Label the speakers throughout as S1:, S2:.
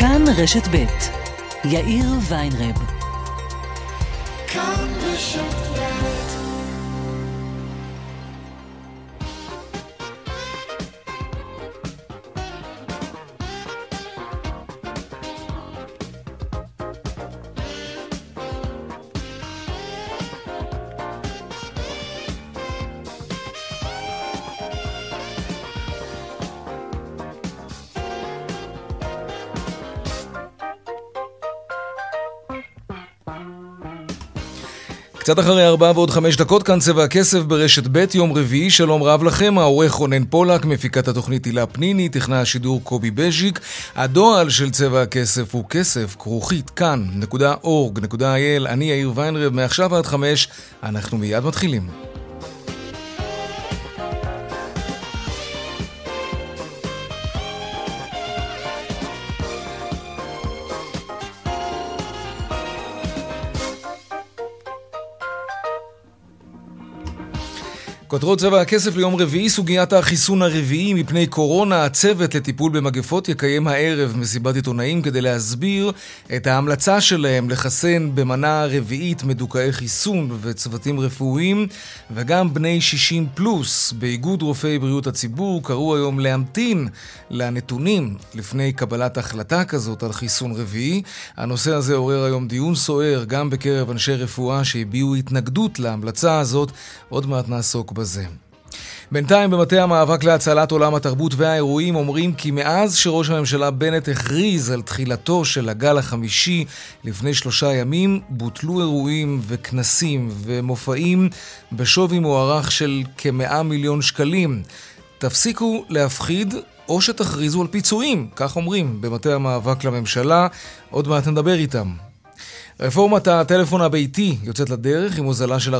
S1: כאן רשת ב' יאיר ויינרב. כאן רשת
S2: קצת אחרי ארבעה ועוד חמש דקות, כאן צבע הכסף ברשת ב', יום רביעי, שלום רב לכם, העורך רונן פולק, מפיקת התוכנית הילה פניני, טכנה השידור קובי בז'יק. הדועל של צבע הכסף הוא כסף, כרוכית, כאן.org.il, אני יאיר ויינרב, מעכשיו עד חמש, אנחנו מיד מתחילים. כותרות צבע הכסף ליום רביעי, סוגיית החיסון הרביעי מפני קורונה. הצוות לטיפול במגפות יקיים הערב מסיבת עיתונאים כדי להסביר את ההמלצה שלהם לחסן במנה רביעית מדוכאי חיסון וצוותים רפואיים וגם בני 60 פלוס. באיגוד רופאי בריאות הציבור קראו היום להמתין לנתונים לפני קבלת החלטה כזאת על חיסון רביעי. הנושא הזה עורר היום דיון סוער גם בקרב אנשי רפואה שהביעו התנגדות להמלצה הזאת. עוד מעט נעסוק בזה. בינתיים במטה המאבק להצלת עולם התרבות והאירועים אומרים כי מאז שראש הממשלה בנט הכריז על תחילתו של הגל החמישי לפני שלושה ימים, בוטלו אירועים וכנסים ומופעים בשווי מוערך של כמאה מיליון שקלים. תפסיקו להפחיד או שתכריזו על פיצויים, כך אומרים במטה המאבק לממשלה. עוד מעט נדבר איתם. רפורמת הטלפון הביתי יוצאת לדרך עם הוזלה של 40%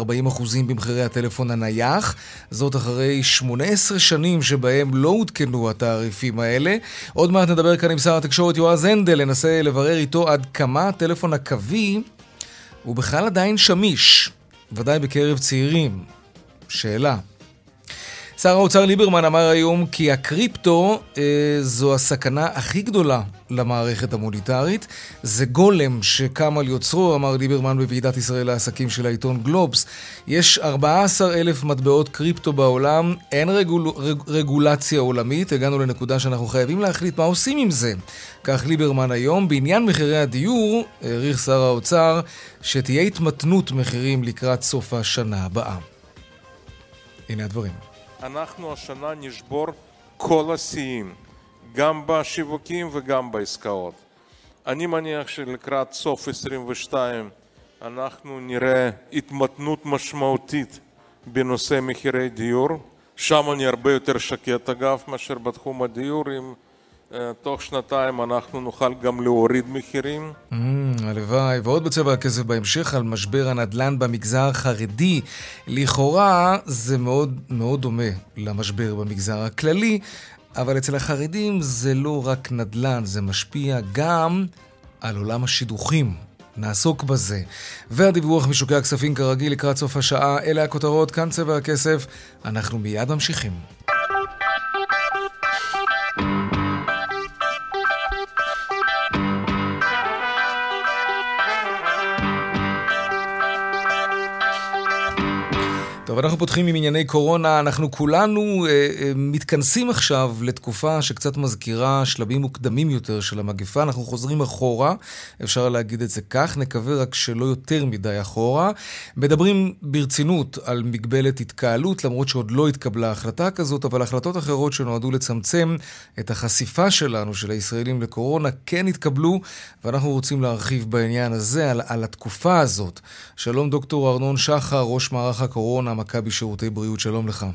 S2: במחירי הטלפון הנייח, זאת אחרי 18 שנים שבהם לא עודכנו התעריפים האלה. עוד מעט נדבר כאן עם שר התקשורת יועז הנדל, ננסה לברר איתו עד כמה הטלפון הקווי הוא בכלל עדיין שמיש, ודאי בקרב צעירים. שאלה. שר האוצר ליברמן אמר היום כי הקריפטו אה, זו הסכנה הכי גדולה למערכת המוניטרית. זה גולם שקם על יוצרו, אמר ליברמן בוועידת ישראל לעסקים של העיתון גלובס. יש 14 אלף מטבעות קריפטו בעולם, אין רגול, רג, רגולציה עולמית, הגענו לנקודה שאנחנו חייבים להחליט מה עושים עם זה. כך ליברמן היום. בעניין מחירי הדיור, העריך שר האוצר שתהיה התמתנות מחירים לקראת סוף השנה הבאה. הנה הדברים.
S3: אנחנו השנה נשבור כל השיאים, גם בשיווקים וגם בעסקאות. אני מניח שלקראת סוף 22 אנחנו נראה התמתנות משמעותית בנושא מחירי דיור. שם אני הרבה יותר שקט אגב מאשר בתחום הדיור, עם תוך שנתיים אנחנו נוכל גם להוריד מחירים.
S2: Mm, הלוואי. ועוד בצבע הכסף בהמשך על משבר הנדל"ן במגזר החרדי. לכאורה זה מאוד מאוד דומה למשבר במגזר הכללי, אבל אצל החרדים זה לא רק נדל"ן, זה משפיע גם על עולם השידוכים. נעסוק בזה. והדיווח משוקי הכספים כרגיל לקראת סוף השעה, אלה הכותרות, כאן צבע הכסף. אנחנו מיד ממשיכים. טוב, אנחנו פותחים עם ענייני קורונה. אנחנו כולנו אה, אה, מתכנסים עכשיו לתקופה שקצת מזכירה שלבים מוקדמים יותר של המגפה. אנחנו חוזרים אחורה, אפשר להגיד את זה כך, נקווה רק שלא יותר מדי אחורה. מדברים ברצינות על מגבלת התקהלות, למרות שעוד לא התקבלה החלטה כזאת, אבל החלטות אחרות שנועדו לצמצם את החשיפה שלנו, של הישראלים לקורונה, כן התקבלו, ואנחנו רוצים להרחיב בעניין הזה, על, על התקופה הזאת. שלום דוקטור ארנון שחר, ראש מערך הקורונה. מכבי שירותי בריאות, שלום לך.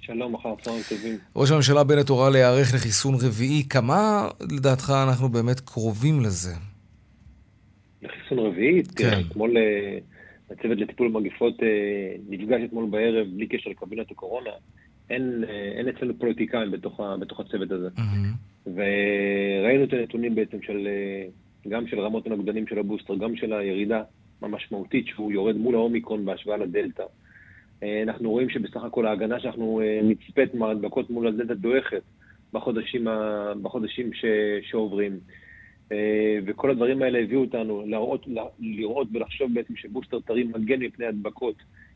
S4: שלום, אחר צהריים טובים.
S2: ראש הממשלה בנט הורה להיערך לחיסון רביעי. כמה, לדעתך, אנחנו באמת קרובים לזה?
S4: לחיסון רביעי? כן. אתמול אה, הצוות לטיפול במגפות אה, נפגש אתמול בערב בלי קשר לקבינט הקורונה. אין, אה, אין אצלנו פוליטיקאים בתוך, בתוך הצוות הזה. Mm-hmm. וראינו את הנתונים בעצם של, גם של רמות הנוגדנים של הבוסטר, גם של הירידה המשמעותית שהוא יורד מול האומיקרון בהשוואה לדלתא. אה, אנחנו רואים שבסך הכל ההגנה שאנחנו אה, נצפת מההדבקות מול הדלת דועכת בחודשים, בחודשים ש, שעוברים. וכל הדברים האלה הביאו אותנו לראות, לראות ולחשוב בעצם שבוסטר טרי מגן מפני הדבקות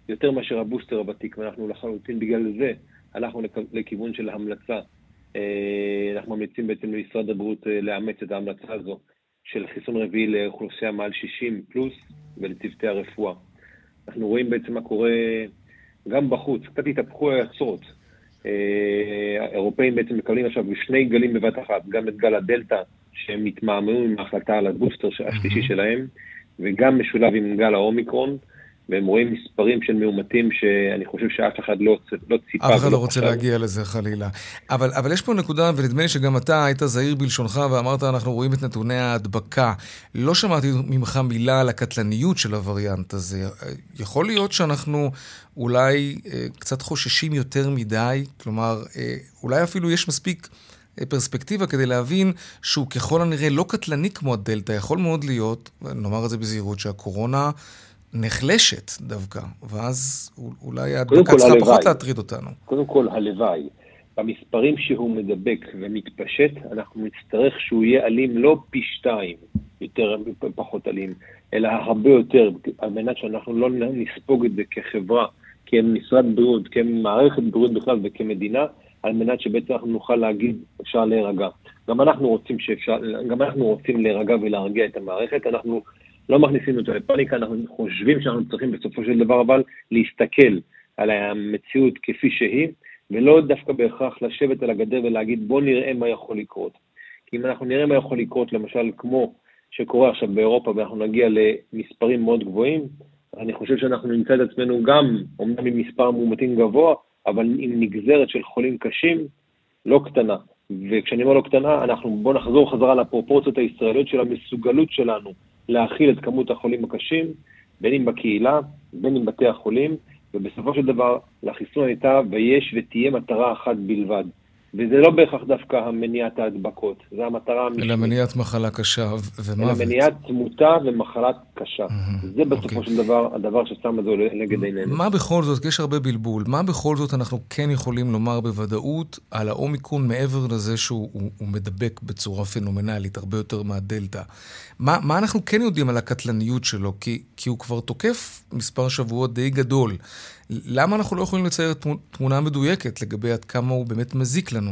S4: יותר מאשר הבוסטר הוותיק, ואנחנו לחלוטין בגלל זה הלכנו לכיוון של המלצה. אנחנו ממליצים בעצם למשרד הבריאות לאמץ את ההמלצה הזו של חיסון רביעי לאוכלוסייה מעל 60 פלוס ולצוותי הרפואה. אנחנו רואים בעצם מה קורה גם בחוץ, קצת התהפכו היוצרות. האירופאים בעצם מקבלים עכשיו שני גלים בבת אחת, גם את גל הדלתא, שהם התמהמהו עם ההחלטה על הבוסטר השלישי שלהם, וגם משולב עם גל האומיקרון. והם רואים מספרים של מאומתים שאני חושב שאף אחד לא, לא ציפה.
S2: אף אחד לא רוצה להגיע לזה חלילה. אבל, אבל יש פה נקודה, ונדמה לי שגם אתה היית זהיר בלשונך ואמרת, אנחנו רואים את נתוני ההדבקה. לא שמעתי ממך מילה על הקטלניות של הווריאנט הזה. יכול להיות שאנחנו אולי אה, קצת חוששים יותר מדי? כלומר, אה, אולי אפילו יש מספיק... אה, פרספקטיבה כדי להבין שהוא ככל הנראה לא קטלני כמו הדלתא. יכול מאוד להיות, נאמר את זה בזהירות, שהקורונה נחלשת דווקא, ואז אולי ההדבקה צריכה פחות להטריד אותנו.
S4: קודם כל, הלוואי. במספרים שהוא מדבק ומתפשט, אנחנו נצטרך שהוא יהיה אלים לא פי שתיים, יותר פחות אלים, אלא הרבה יותר, על מנת שאנחנו לא נספוג את זה כחברה, כמשרד בריאות, כמערכת בריאות בכלל וכמדינה, על מנת שבעצם אנחנו נוכל להגיד, אפשר להירגע. גם אנחנו רוצים שאפשר, גם אנחנו רוצים להירגע ולהרגיע את המערכת, אנחנו לא מכניסים אותו לפאניקה, אנחנו חושבים שאנחנו צריכים בסופו של דבר אבל להסתכל על המציאות כפי שהיא, ולא דווקא בהכרח לשבת על הגדר ולהגיד בוא נראה מה יכול לקרות. כי אם אנחנו נראה מה יכול לקרות, למשל כמו שקורה עכשיו באירופה ואנחנו נגיע למספרים מאוד גבוהים, אני חושב שאנחנו נמצא את עצמנו גם, אומנם עם מספר מאומתים גבוה, אבל עם נגזרת של חולים קשים לא קטנה. וכשאני אומר לא קטנה, אנחנו בואו נחזור חזרה לפרופורציות הישראליות של המסוגלות שלנו להכיל את כמות החולים הקשים, בין אם בקהילה, בין אם בתי החולים, ובסופו של דבר לחיסון הייתה ויש ותהיה מטרה אחת בלבד, וזה לא בהכרח דווקא המניעת ההדבקות, זה המטרה
S2: המשמעית. אלא מניעת מחלה קשה ומוות.
S4: אלא מניעת תמותה ומחלה קשה. זה בסופו okay. אוקיי. של דבר הדבר ששם את זה נגד עינינו.
S2: מה בכל זאת, יש הרבה בלבול, מה בכל זאת אנחנו כן יכולים לומר בוודאות על האומיקרון מעבר לזה שהוא הוא, הוא מדבק בצורה פנומנלית, הרבה יותר מהדלתא? מה, מה אנחנו כן יודעים על הקטלניות שלו? כי, כי הוא כבר תוקף מספר שבועות די גדול. למה אנחנו לא יכולים לצייר תמונה מדויקת לגבי עד כמה הוא באמת מזיק לנו?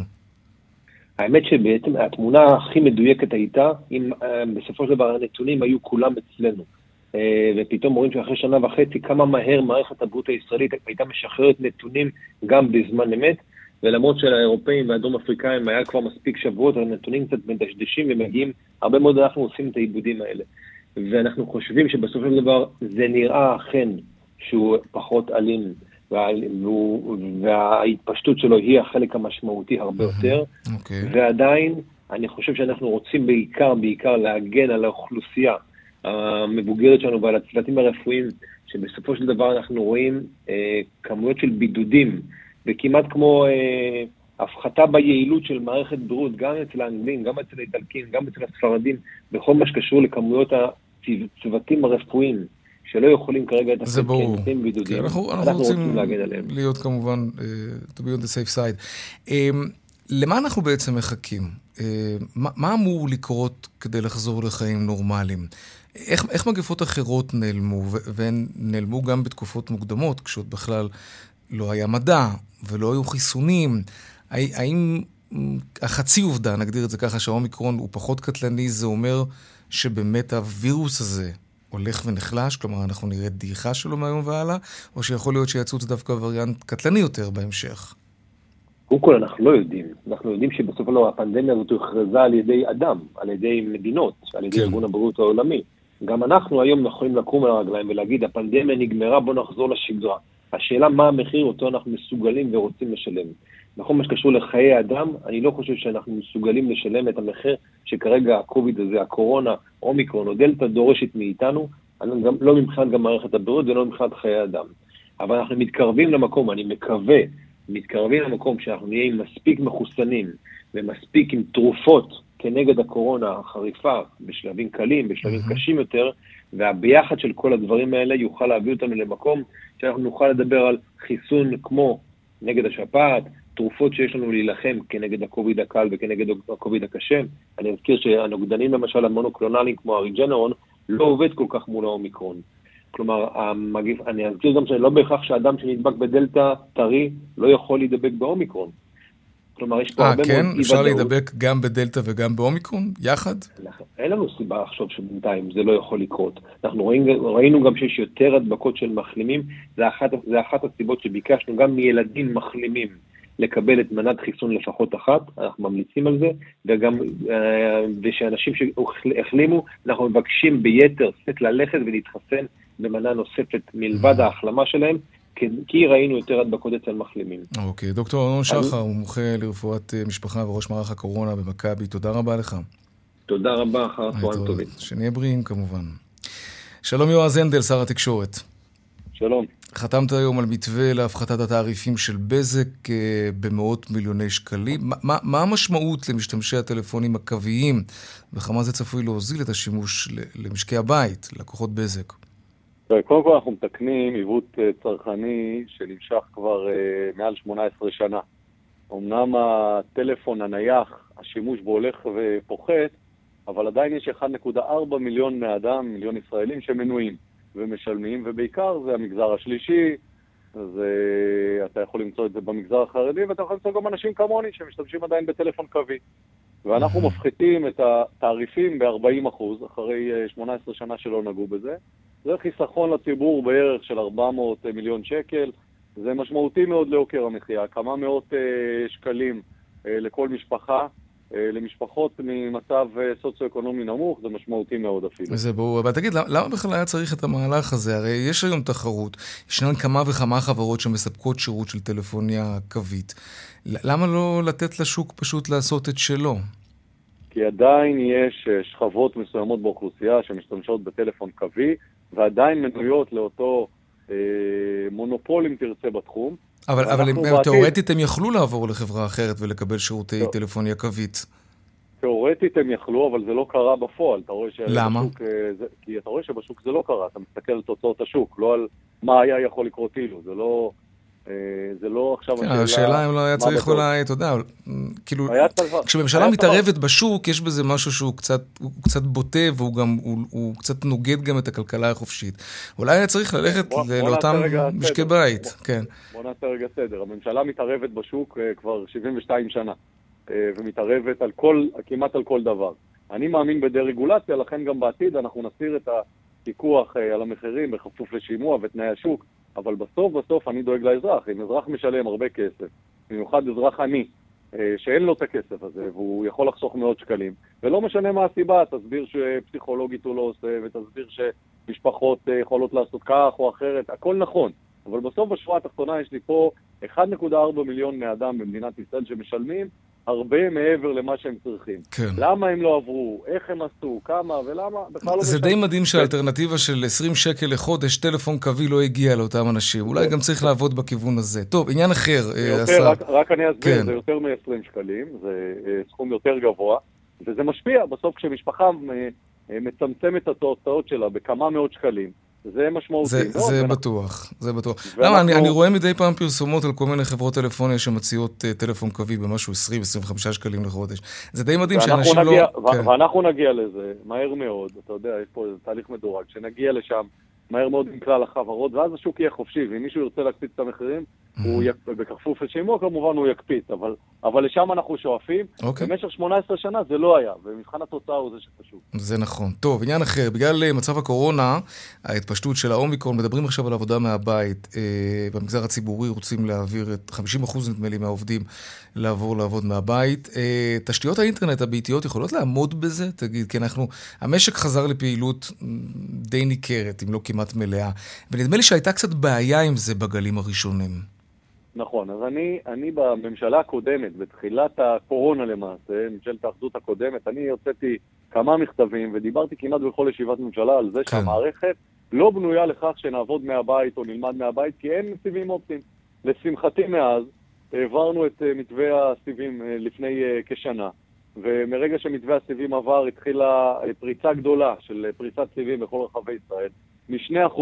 S4: האמת שבעצם התמונה הכי מדויקת הייתה אם uh, בסופו של דבר הנתונים היו כולם אצלנו. Uh, ופתאום רואים שאחרי שנה וחצי כמה מהר מערכת הבריאות הישראלית הייתה משחררת נתונים גם בזמן אמת, ולמרות שלאירופאים והדרום אפריקאים היה כבר מספיק שבועות, הנתונים קצת מדשדשים ומגיעים, הרבה מאוד אנחנו עושים את העיבודים האלה. ואנחנו חושבים שבסופו של דבר זה נראה אכן שהוא פחות אלים, וההתפשטות שלו היא החלק המשמעותי הרבה יותר, okay. אוקיי. ועדיין אני חושב שאנחנו רוצים בעיקר, בעיקר להגן על האוכלוסייה המבוגרת שלנו ועל הצוותים הרפואיים, שבסופו של דבר אנחנו רואים אה, כמויות של בידודים, וכמעט כמו אה, הפחתה ביעילות של מערכת בריאות, גם אצל האנגלים, גם אצל האיטלקים, גם אצל הספרדים, בכל מה שקשור לכמויות הצוותים הרפואיים. שלא יכולים כרגע את
S2: זה ברור. כן, בידודים. כן, אנחנו, אנחנו, אנחנו רוצים, רוצים להגן עליהם. להיות כמובן, uh, to be on the safe side. Um, למה אנחנו בעצם מחכים? Uh, מה, מה אמור לקרות כדי לחזור לחיים נורמליים? איך, איך מגפות אחרות נעלמו, והן נעלמו גם בתקופות מוקדמות, כשעוד בכלל לא היה מדע ולא היו חיסונים? האם החצי עובדה, נגדיר את זה ככה, שהאומיקרון הוא פחות קטלני, זה אומר שבאמת הווירוס הזה הולך ונחלש, כלומר אנחנו נראה דעיכה שלו מהיום והלאה, או שיכול להיות שיצוץ דווקא וריאנט קטלני יותר בהמשך?
S4: קודם כל אנחנו לא יודעים. אנחנו יודעים שבסופו של דבר הפנדמיה הזאת הוכרזה על ידי אדם, על ידי מדינות, על ידי כן. ארגון הבריאות העולמי. גם אנחנו היום יכולים לקום על הרגליים ולהגיד, הפנדמיה נגמרה, בוא נחזור לשגרה. השאלה מה המחיר אותו אנחנו מסוגלים ורוצים לשלם. בכל מה שקשור לחיי אדם, אני לא חושב שאנחנו מסוגלים לשלם את המחיר שכרגע הקוביד הזה, הקורונה, אומיקרון או דלתא דורשת מאיתנו, גם, לא מבחינת גם מערכת הבריאות ולא מבחינת חיי אדם. אבל אנחנו מתקרבים למקום, אני מקווה, מתקרבים למקום שאנחנו נהיה עם מספיק מחוסנים ומספיק עם תרופות כנגד הקורונה החריפה בשלבים קלים, בשלבים mm-hmm. קשים יותר, והביחד של כל הדברים האלה יוכל להביא אותנו למקום שאנחנו נוכל לדבר על חיסון כמו נגד השפעת, התרופות שיש לנו להילחם כנגד הקוביד הקל וכנגד הקוביד הקשה, אני אזכיר שהנוגדנים למשל המונוקלונליים כמו הריג'נרון, לא עובד כל כך מול האומיקרון. כלומר, המגיף, אני אזכיר גם שלא בהכרח שאדם שנדבק בדלתא טרי לא יכול להידבק באומיקרון.
S2: כלומר, יש פה 아, אה, הרבה כן? מאוד... אה, כן? אפשר להידבק גם בדלתא וגם באומיקרון? יחד?
S4: אין לנו סיבה לחשוב שבינתיים זה לא יכול לקרות. אנחנו ראינו, ראינו גם שיש יותר הדבקות של מחלימים, זה אחת, זה אחת הסיבות שביקשנו גם מילדים מחלימים לקבל את מנת חיסון לפחות אחת, אנחנו ממליצים על זה, וגם, אה, ושאנשים שהחלימו, אנחנו מבקשים ביתר שאת ללכת ולהתחסן במנה נוספת מלבד ההחלמה שלהם, כי ראינו יותר הדבקות אצל מחלימים.
S2: אוקיי, דוקטור ארנון שחר, הוא מומחה לרפואת אה, משפחה וראש מערך הקורונה במכבי, תודה רבה לך.
S4: תודה רבה, אחר הצהריים טובים.
S2: שנהיה בריאים כמובן. שלום יועז הנדל, שר התקשורת.
S5: שלום.
S2: חתמת היום על מתווה להפחתת התעריפים של בזק אה, במאות מיליוני שקלים. מה, מה המשמעות למשתמשי הטלפונים הקוויים, וכמה זה צפוי להוזיל את השימוש למשקי הבית, לקוחות בזק?
S5: קודם כל אנחנו מתקנים עיוות אה, צרכני שנמשך כבר אה, מעל 18 שנה. אמנם הטלפון הנייח, השימוש בו הולך ופוחת, אבל עדיין יש 1.4 מיליון בני אדם, מיליון ישראלים שמנויים ומשלמים, ובעיקר זה המגזר השלישי, אז uh, אתה יכול למצוא את זה במגזר החרדי, ואתה יכול למצוא גם אנשים כמוני שמשתמשים עדיין בטלפון קווי. ואנחנו מפחיתים את התעריפים ב-40%, אחרי 18 שנה שלא נגעו בזה, זה חיסכון לציבור בערך של 400 מיליון שקל. זה משמעותי מאוד ליוקר המחיה, כמה מאות אה, שקלים אה, לכל משפחה. אה, למשפחות ממצב אה, סוציו-אקונומי נמוך, זה משמעותי מאוד אפילו.
S2: זה ברור, אבל תגיד, למה בכלל היה צריך את המהלך הזה? הרי יש היום תחרות, ישנן כמה וכמה חברות שמספקות שירות של טלפוניה קווית. למה לא לתת לשוק פשוט לעשות את שלו?
S5: כי עדיין יש אה, שכבות מסוימות באוכלוסייה שמשתמשות בטלפון קווי, ועדיין מנויות לאותו אה, מונופול, אם תרצה, בתחום.
S2: אבל, אבל הם, בעתיד... תאורטית הם יכלו לעבור לחברה אחרת ולקבל שירותי טוב. טלפוניה קווית.
S5: תאורטית הם יכלו, אבל זה לא קרה בפועל. אתה רואה
S2: למה?
S5: בשוק, אה, זה, כי אתה רואה שבשוק זה לא קרה, אתה מסתכל על תוצאות השוק, לא על מה היה יכול לקרות אילו. זה לא... אה, זה לא עכשיו
S2: כן, השאלה... השאלה אם לא היה צריך אולי, אתה יודע, כאילו, כשממשלה מתערבת בשוק, יש בזה משהו שהוא קצת, קצת בוטה, והוא גם, הוא, הוא קצת נוגד גם את הכלכלה החופשית. אולי היה צריך ללכת לאותם משקי בית, כן.
S5: בוא נעשה רגע סדר. הממשלה מתערבת בשוק uh, כבר 72 שנה, uh, ומתערבת על כל, כמעט על כל דבר. אני מאמין בדה-רגולציה, לכן גם בעתיד אנחנו נסיר את הפיקוח על המחירים בכפוף לשימוע ותנאי השוק. אבל בסוף בסוף אני דואג לאזרח. אם אזרח משלם הרבה כסף, במיוחד אזרח עני, אה, שאין לו את הכסף הזה, והוא יכול לחסוך מאות שקלים, ולא משנה מה הסיבה, תסביר שפסיכולוגית הוא לא עושה, ותסביר שמשפחות אה, יכולות לעשות כך או אחרת, הכל נכון. אבל בסוף בשורה התחתונה יש לי פה 1.4 מיליון בני אדם במדינת ישראל שמשלמים הרבה מעבר למה שהם צריכים.
S2: כן.
S5: למה הם לא עברו, איך הם עשו, כמה ולמה, בכלל לא.
S2: זה די מדהים שהאלטרנטיבה של 20 שקל לחודש, טלפון קווי לא הגיע לאותם אנשים. אולי גם צריך לעבוד בכיוון הזה. טוב, עניין אחר,
S5: אה, השר. רק, רק אני אסביר, כן. זה יותר מ-20 שקלים, זה אה, סכום יותר גבוה, וזה משפיע. בסוף כשמשפחה אה, מצמצמת את ההוצאות שלה בכמה מאות שקלים, זה משמעותי. זה,
S2: לא, זה בטוח, זה בטוח. ואנחנו... למה, אני, אני רואה מדי פעם פרסומות על כל מיני חברות טלפוניה שמציעות uh, טלפון קווי במשהו 20-25 שקלים לחודש. זה די מדהים שאנשים
S5: נגיע,
S2: לא...
S5: ו- כן. ואנחנו נגיע לזה מהר מאוד, אתה יודע, יש פה איזה תהליך מדורג, שנגיע לשם מהר מאוד עם כלל החברות, ואז השוק יהיה חופשי, ואם מישהו ירצה להקפיץ את המחירים, הוא mm-hmm. יק... בכפוף לשימוע כמובן הוא יקפיץ, אבל, אבל לשם אנחנו שואפים. Okay. אוקיי. במשך 18 שנה זה לא היה, ומבחן התוצאה הוא זה שחשוב.
S2: זה נכון. טוב, עניין אחר, בגלל אה, מצב הקורונה, ההתפשטות של האומיקרון, מדברים עכשיו על עבודה מהבית. אה, במגזר הציבורי רוצים להעביר את 50% נדמה לי מהעובדים לעבור לעבוד מהבית. אה, תשתיות האינטרנט הביתיות יכולות לעמוד בזה? תגיד, כי אנחנו, המשק חזר לפעילות די ניכרת, אם לא כמעט מלאה, ונדמה לי שהייתה קצת בעיה עם זה בגלים הראשונים.
S5: נכון, אז אני, אני בממשלה הקודמת, בתחילת הקורונה למעשה, ממשלת האחדות הקודמת, אני הוצאתי כמה מכתבים ודיברתי כמעט בכל ישיבת ממשלה על זה כן. שהמערכת לא בנויה לכך שנעבוד מהבית או נלמד מהבית, כי אין סיבים אופטיים. לשמחתי מאז, העברנו את אה, מתווה הסיבים אה, לפני אה, כשנה, ומרגע שמתווה הסיבים עבר התחילה פריצה גדולה של פריצת סיבים בכל רחבי ישראל. מ-2%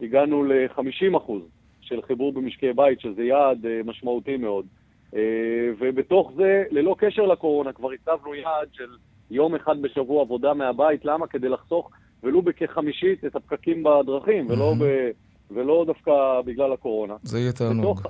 S5: הגענו ל-50%. של חיבור במשקי בית, שזה יעד uh, משמעותי מאוד. Uh, ובתוך זה, ללא קשר לקורונה, כבר הצבנו יעד של יום אחד בשבוע עבודה מהבית. למה? כדי לחסוך ולו בכחמישית את הפקקים בדרכים, ולא, ב, ולא דווקא בגלל הקורונה.
S2: זה יהיה תענוג.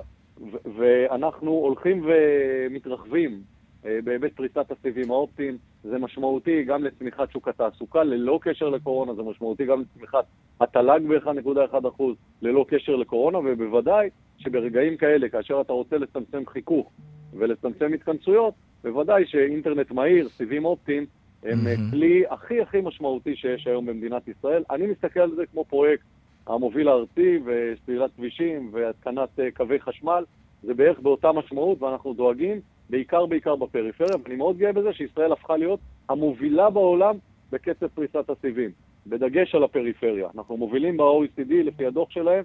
S5: ואנחנו הולכים ומתרחבים אה, בהיבט פריסת הסיבים האופטיים. זה משמעותי גם לצמיחת שוק התעסוקה, ללא קשר לקורונה, זה משמעותי גם לצמיחת התל"ג ב-1.1%, ללא קשר לקורונה, ובוודאי שברגעים כאלה, כאשר אתה רוצה לצמצם חיכוך ולצמצם התכנסויות, בוודאי שאינטרנט מהיר, סיבים אופטיים, הם mm-hmm. כלי הכי הכי משמעותי שיש היום במדינת ישראל. אני מסתכל על זה כמו פרויקט המוביל הארצי וסלילת כבישים והתקנת אה, קווי חשמל. זה בערך באותה משמעות, ואנחנו דואגים בעיקר בעיקר בפריפריה, ואני מאוד גאה בזה שישראל הפכה להיות המובילה בעולם בקצב פריסת הסיבים, בדגש על הפריפריה. אנחנו מובילים ב-OECD לפי הדוח שלהם,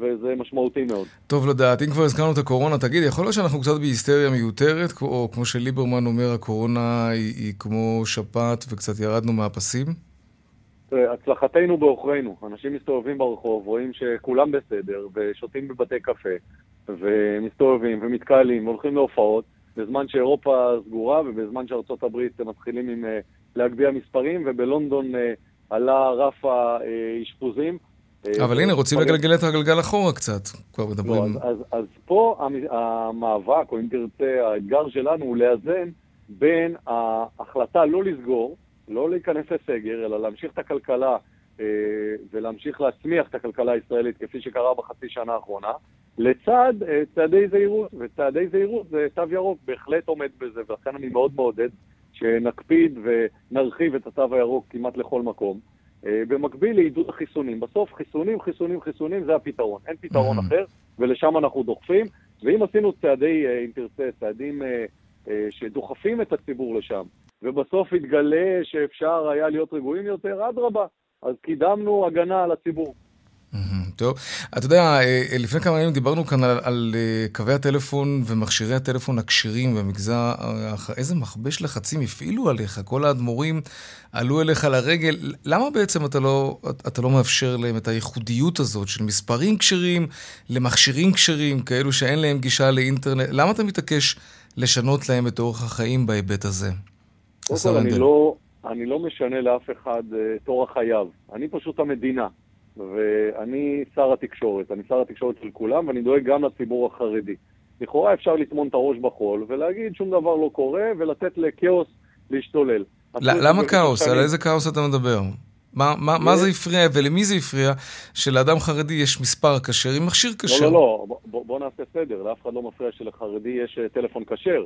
S5: וזה משמעותי מאוד.
S2: טוב לדעת. אם כבר הזכרנו את הקורונה, תגיד, יכול להיות שאנחנו קצת בהיסטריה מיותרת, או כמו שליברמן אומר, הקורונה היא, היא כמו שפעת וקצת ירדנו מהפסים?
S5: הצלחתנו בעוכרינו. אנשים מסתובבים ברחוב, רואים שכולם בסדר, ושותים בבתי קפה, ומסתובבים ומתקהלים, והולכים להופעות, בזמן שאירופה סגורה ובזמן שארצות הברית מתחילים עם אה, להגביה מספרים, ובלונדון אה, עלה רף האשפוזים.
S2: אה, אבל הנה, רוצים לגלגל את הגלגל אחורה קצת, כבר מדברים.
S5: לא, אז, אז, אז פה המאבק, או אם תרצה, האתגר שלנו הוא לאזן בין ההחלטה לא לסגור, לא להיכנס לסגר, אלא להמשיך את הכלכלה ולהמשיך להצמיח את הכלכלה הישראלית, כפי שקרה בחצי שנה האחרונה, לצד uh, צעדי זהירות, וצעדי זהירות זה תו ירוק בהחלט עומד בזה, ולכן אני מאוד מעודד שנקפיד ונרחיב את התו הירוק כמעט לכל מקום. Uh, במקביל לעידוד החיסונים. בסוף חיסונים, חיסונים, חיסונים זה הפתרון, אין פתרון mm-hmm. אחר, ולשם אנחנו דוחפים. ואם עשינו צעדי, uh, אם תרצה, צעדים שדוחפים את הציבור לשם, ובסוף יתגלה שאפשר היה להיות רגועים יותר, אדרבה, אז קידמנו הגנה על הציבור.
S2: טוב, אתה יודע, אה, אה, לפני כמה ימים דיברנו כאן על, על אה, קווי הטלפון ומכשירי הטלפון הכשרים במגזר, איזה מכבש לחצים הפעילו עליך, כל האדמו"רים עלו אליך לרגל, למה בעצם אתה לא, אתה לא מאפשר להם את הייחודיות הזאת של מספרים כשרים למכשירים כשרים, כאלו שאין להם גישה לאינטרנט, למה אתה מתעקש לשנות להם את אורח החיים בהיבט הזה?
S5: קודם כל, אני לא, אני לא משנה לאף אחד את אורח חייו, אני פשוט המדינה. ואני שר התקשורת, אני שר התקשורת של כולם, ואני דואג גם לציבור החרדי. לכאורה אפשר לטמון את הראש בחול ולהגיד שום דבר לא קורה ולתת לכאוס להשתולל.
S2: למה כאוס? על איזה כאוס אתה מדבר? מה, מה, מה זה הפריע ולמי זה הפריע שלאדם חרדי יש מספר כשר עם מכשיר כשר?
S5: לא, לא, לא, בוא, בוא נעשה סדר. לאף אחד לא מפריע שלחרדי יש אה, טלפון כשר,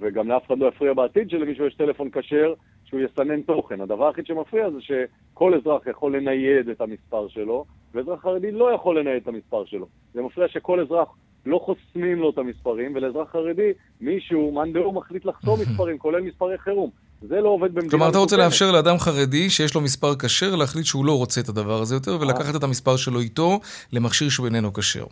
S5: וגם לאף אחד לא יפריע בעתיד שלמישהו יש טלפון כשר שהוא יסנן תוכן. הדבר היחיד שמפריע זה שכל אזרח יכול לנייד את המספר שלו, ואזרח חרדי לא יכול לנייד את המספר שלו. זה מפריע שכל אזרח לא חוסמים לו את המספרים, ולאזרח חרדי מישהו, מאן דהוא, מחליט לחסום מספרים, כולל מספרי חירום. זה לא עובד במדינה...
S2: כלומר, אתה רוצה לאפשר לאדם חרדי שיש לו מספר כשר להחליט שהוא לא רוצה את הדבר הזה יותר, ולקחת את המספר שלו איתו למכשיר שהוא איננו כשר.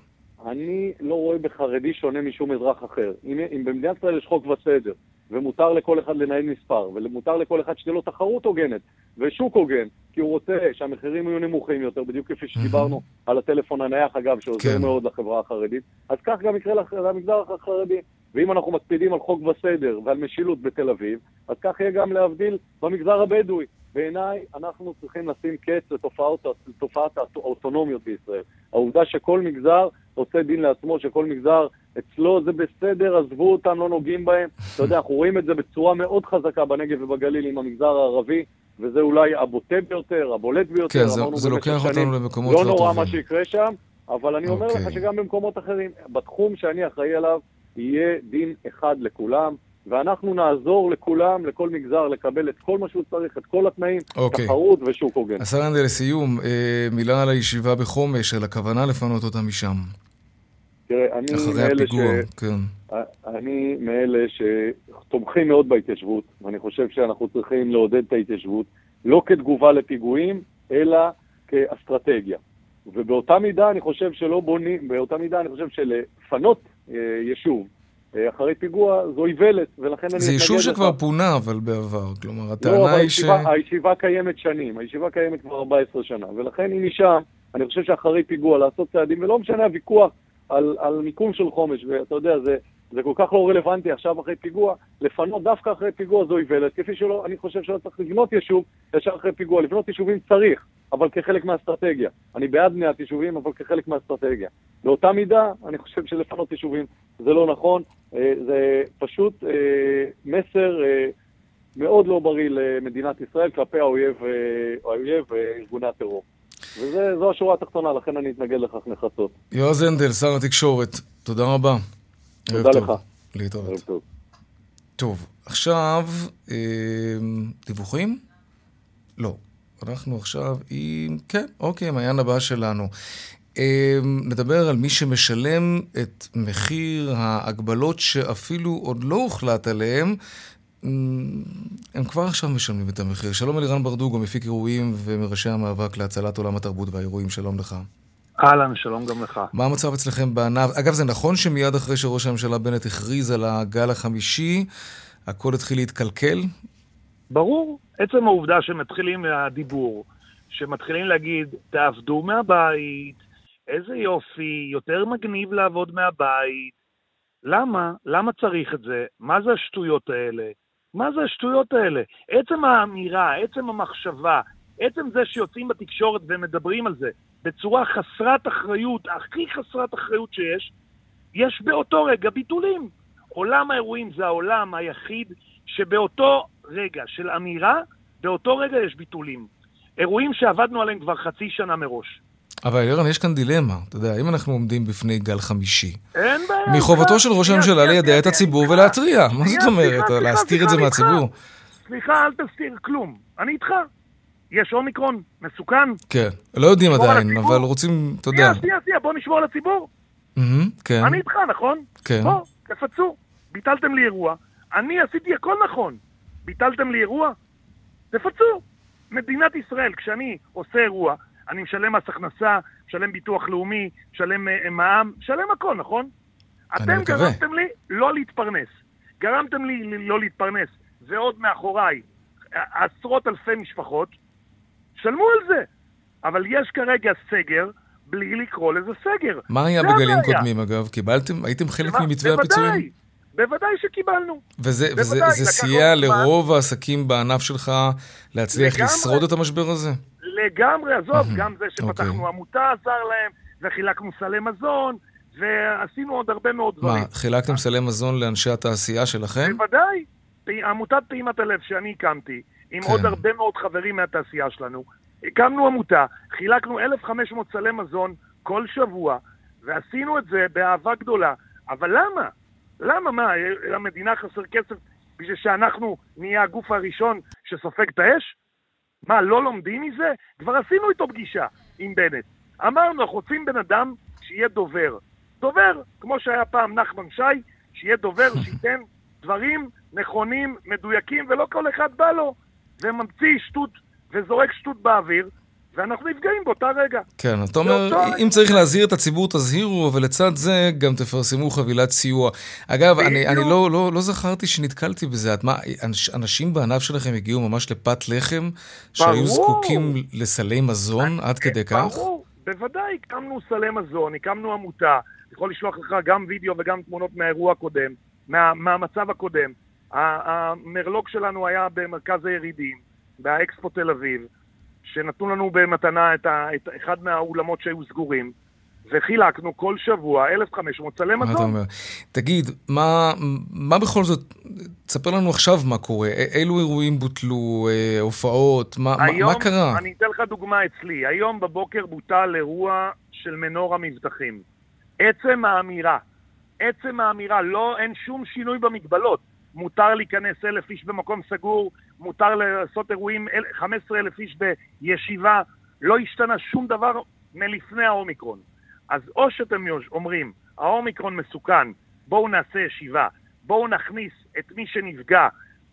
S5: אני לא רואה בחרדי שונה משום אזרח אחר. אם, אם במדינת ישראל יש חוק וסדר, ומותר לכל אחד לנהל מספר, ומותר לכל אחד שתהיה לו תחרות הוגנת ושוק הוגן, כי הוא רוצה שהמחירים יהיו נמוכים יותר, בדיוק כפי שדיברנו על הטלפון הנייח, אגב, שעוזר כן. מאוד לחברה החרדית, אז כך גם יקרה למגזר החרדי. ואם אנחנו מקפידים על חוק וסדר ועל משילות בתל אביב, אז כך יהיה גם להבדיל במגזר הבדואי. בעיניי, אנחנו צריכים לשים קץ לתופעת, לתופעת האוטונומיות בישראל. העובדה שכל מגזר עושה דין לעצמו, שכל מגזר אצלו זה בסדר, עזבו אותם, לא נוגעים בהם. אתה יודע, אנחנו רואים את זה בצורה מאוד חזקה בנגב ובגליל עם המגזר הערבי, וזה אולי הבוטה ביותר, הבולט ביותר.
S2: כן, זה, זה לוקח אותנו למקומות
S5: לא, לא נורא מה שיקרה שם, אבל אני אומר okay. לך אוקיי. שגם במקומות אחרים, בתחום שאני אחראי עליו, יהיה דין אחד לכולם. ואנחנו נעזור לכולם, לכל מגזר, לקבל את כל מה שהוא צריך, את כל התנאים, okay. אוקיי. תחרות ושוק הוגן.
S2: השר אנדל, לסיום, אה, מילה על הישיבה בחומש, על הכוונה לפנות אותה משם.
S5: תראה, אני מאלה ש... כן. אני מאלה שתומכים מאוד בהתיישבות, ואני חושב שאנחנו צריכים לעודד את ההתיישבות, לא כתגובה לפיגועים, אלא כאסטרטגיה. ובאותה מידה אני חושב שלא בונים, באותה מידה אני חושב שלפנות אה, יישוב אחרי פיגוע זו איוולת, ולכן אני...
S2: זה יישוב שכבר פונה, אבל בעבר. כלומר, הטענה לא, היא ש...
S5: לא, הישיבה קיימת שנים, הישיבה קיימת כבר 14 שנה, ולכן אם משם, אני חושב שאחרי פיגוע לעשות צעדים, ולא משנה הוויכוח על, על מיקום של חומש, ואתה יודע, זה, זה כל כך לא רלוונטי עכשיו אחרי פיגוע, לפנות דווקא אחרי פיגוע זו איוולת, כפי שלא, אני חושב שלא צריך לבנות יישוב ישר אחרי פיגוע, לבנות יישובים צריך, אבל כחלק מהאסטרטגיה. אני בעד בניית יישובים, אבל כחלק מהאסטרטגיה. באותה מידה, אני חושב שלפנות יישובים זה לא נכון, אה, זה פשוט אה, מסר אה, מאוד לא בריא למדינת ישראל כלפי האויב, האויב וארגוני הטרור. וזו השורה התחתונה, לכן אני אתנגד לכך נחרצות.
S2: יועז הנדל, שר התקשורת, תודה רבה.
S5: תודה לך.
S2: להתראות. טוב. טוב, עכשיו, אה, דיווחים? לא. אנחנו עכשיו עם... כן, אוקיי, מעיין הבא שלנו. אה, נדבר על מי שמשלם את מחיר ההגבלות שאפילו עוד לא הוחלט עליהן. אה, הם כבר עכשיו משלמים את המחיר. שלום אלירן ברדוגו, מפיק אירועים ומראשי המאבק להצלת עולם התרבות והאירועים, שלום לך.
S6: אהלן, שלום גם לך.
S2: מה המצב אצלכם בענף? אגב, זה נכון שמיד אחרי שראש הממשלה בנט הכריז על הגל החמישי, הכל התחיל להתקלקל?
S6: ברור. עצם העובדה שמתחילים מהדיבור, שמתחילים להגיד, תעבדו מהבית, איזה יופי, יותר מגניב לעבוד מהבית. למה? למה צריך את זה? מה זה השטויות האלה? מה זה השטויות האלה? עצם האמירה, עצם המחשבה, עצם זה שיוצאים בתקשורת ומדברים על זה בצורה חסרת אחריות, הכי חסרת אחריות שיש, יש באותו רגע ביטולים. עולם האירועים זה העולם היחיד שבאותו רגע של אמירה, באותו רגע יש ביטולים. אירועים שעבדנו עליהם כבר חצי שנה מראש.
S2: אבל ירן, יש כאן דילמה. אתה יודע, אם אנחנו עומדים בפני גל חמישי...
S6: אין בעיה.
S2: מחובתו של ראש הממשלה ליידע את הציבור ולהתריע. מה זאת אומרת? להסתיר את זה מהציבור?
S6: סליחה, אל תסתיר כלום. אני איתך. יש אומיקרון מסוכן.
S2: כן, לא יודעים עדיין, אבל רוצים, אתה יודע.
S6: שנייה, שנייה, שנייה, בוא נשמור על הציבור.
S2: כן.
S6: אני איתך, נכון?
S2: כן.
S6: בוא, תפצו. ביטלתם לי אירוע, אני עשיתי הכל נכון. ביטלתם לי אירוע? תפצו. מדינת ישראל, כשאני עושה אירוע, אני משלם מס הכנסה, משלם ביטוח לאומי, משלם uh, מע"מ, משלם הכל, נכון? אתם מקווה. גרמתם לי לא להתפרנס. גרמתם לי לא להתפרנס, ועוד מאחוריי עשרות אלפי משפחות, שלמו על זה. אבל יש כרגע סגר בלי לקרוא לזה סגר.
S2: מה היה בגלים קודמים, אגב? קיבלתם? הייתם חלק ממתווה הפיצויים?
S6: בוודאי, בוודאי שקיבלנו.
S2: וזה, וזה זה סייע לרוב העסקים בענף שלך להצליח לגמרי, לשרוד את המשבר הזה?
S6: לגמרי, עזוב, גם זה שפתחנו okay. אוקיי. עמותה עזר להם, וחילקנו סלי מזון, ועשינו עוד הרבה מאוד דברים.
S2: מה, חילקתם סלי מזון לאנשי התעשייה שלכם?
S6: בוודאי. עמותת פעימת הלב שאני הקמתי, עם כן. עוד הרבה מאוד חברים מהתעשייה שלנו, הקמנו עמותה, חילקנו 1,500 סלי מזון כל שבוע, ועשינו את זה באהבה גדולה. אבל למה? למה? מה, למדינה חסר כסף בשביל שאנחנו נהיה הגוף הראשון שסופג את האש? מה, לא לומדים מזה? כבר עשינו איתו פגישה עם בנט. אמרנו, אנחנו רוצים בן אדם שיהיה דובר. דובר, כמו שהיה פעם נחמן שי, שיהיה דובר, שייתן דברים נכונים, מדויקים, ולא כל אחד בא לו וממציא שטות וזורק שטות באוויר, ואנחנו נפגעים באותה רגע.
S2: כן, אתה אומר, אם צריך להזהיר את הציבור, תזהירו, ולצד זה גם תפרסמו חבילת סיוע. אגב, אני, אני לא, לא, לא זכרתי שנתקלתי בזה. את מה, אנשים בענף שלכם הגיעו ממש לפת לחם, שהיו ברור. זקוקים לסלי מזון אני, עד כדי כך?
S6: ברור, בוודאי, הקמנו סלי מזון, הקמנו עמותה, יכול לשלוח לך גם וידאו וגם תמונות מהאירוע הקודם, מה, מהמצב הקודם. המרלוג שלנו היה במרכז הירידים, באקספו תל אביב, שנתנו לנו במתנה את, ה, את אחד מהאולמות שהיו סגורים. וחילקנו כל שבוע 1,500 סלי מזון. מה אתה אומר?
S2: תגיד, מה, מה בכל זאת, תספר לנו עכשיו מה קורה. אילו אירועים בוטלו, אה, הופעות, מה, היום, מה קרה?
S6: אני אתן לך דוגמה אצלי. היום בבוקר בוטל אירוע של מנור המבטחים. עצם האמירה, עצם האמירה, לא, אין שום שינוי במגבלות. מותר להיכנס אלף איש במקום סגור, מותר לעשות אירועים 15 אלף איש בישיבה, לא השתנה שום דבר מלפני האומיקרון. אז או שאתם אומרים, האומיקרון מסוכן, בואו נעשה ישיבה, בואו נכניס את מי שנפגע